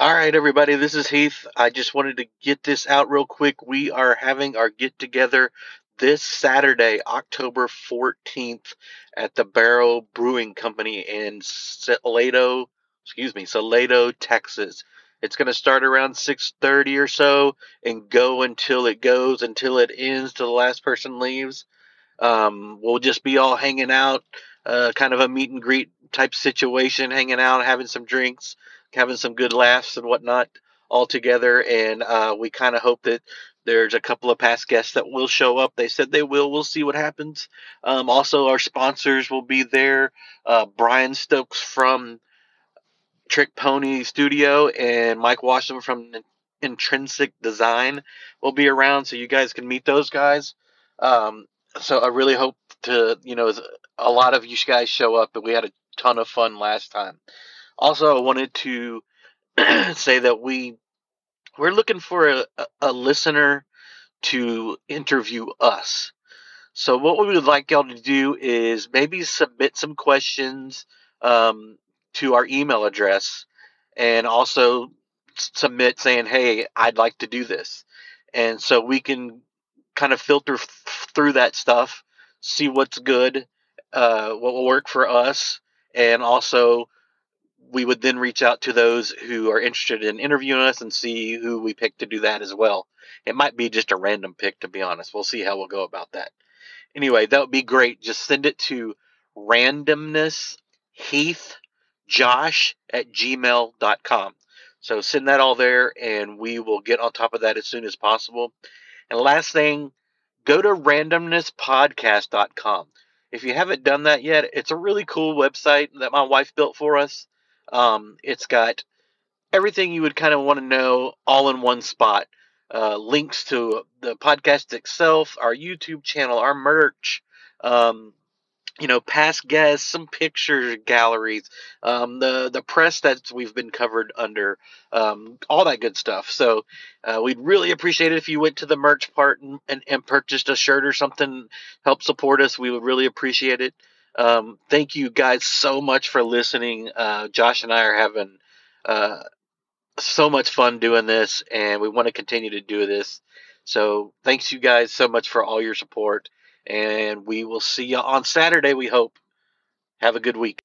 All right, everybody, this is Heath. I just wanted to get this out real quick. We are having our get together this Saturday, October 14th, at the Barrow Brewing Company in Salado, excuse me, Salado, Texas. It's going to start around 6:30 or so and go until it goes until it ends till the last person leaves. Um, we'll just be all hanging out, uh, kind of a meet and greet type situation, hanging out, having some drinks having some good laughs and whatnot all together. And uh, we kind of hope that there's a couple of past guests that will show up. They said they will. We'll see what happens. Um, also, our sponsors will be there. Uh, Brian Stokes from Trick Pony Studio and Mike Washington from Intrinsic Design will be around, so you guys can meet those guys. Um, so I really hope to, you know, a lot of you guys show up, but we had a ton of fun last time. Also, I wanted to say that we we're looking for a, a listener to interview us. So what we would like y'all to do is maybe submit some questions um, to our email address, and also submit saying, "Hey, I'd like to do this," and so we can kind of filter f- through that stuff, see what's good, uh, what will work for us, and also we would then reach out to those who are interested in interviewing us and see who we pick to do that as well. It might be just a random pick, to be honest. We'll see how we'll go about that. Anyway, that would be great. Just send it to randomness heath josh at gmail.com. So send that all there and we will get on top of that as soon as possible. And last thing, go to randomnesspodcast.com. If you haven't done that yet, it's a really cool website that my wife built for us. Um, it's got everything you would kind of want to know all in one spot. Uh, links to the podcast itself, our YouTube channel, our merch, um, you know, past guests, some picture galleries, um, the the press that we've been covered under, um, all that good stuff. So uh, we'd really appreciate it if you went to the merch part and, and, and purchased a shirt or something, help support us. We would really appreciate it. Um, thank you guys so much for listening. Uh, Josh and I are having uh, so much fun doing this, and we want to continue to do this. So thanks you guys so much for all your support, and we will see you on Saturday. We hope. Have a good week.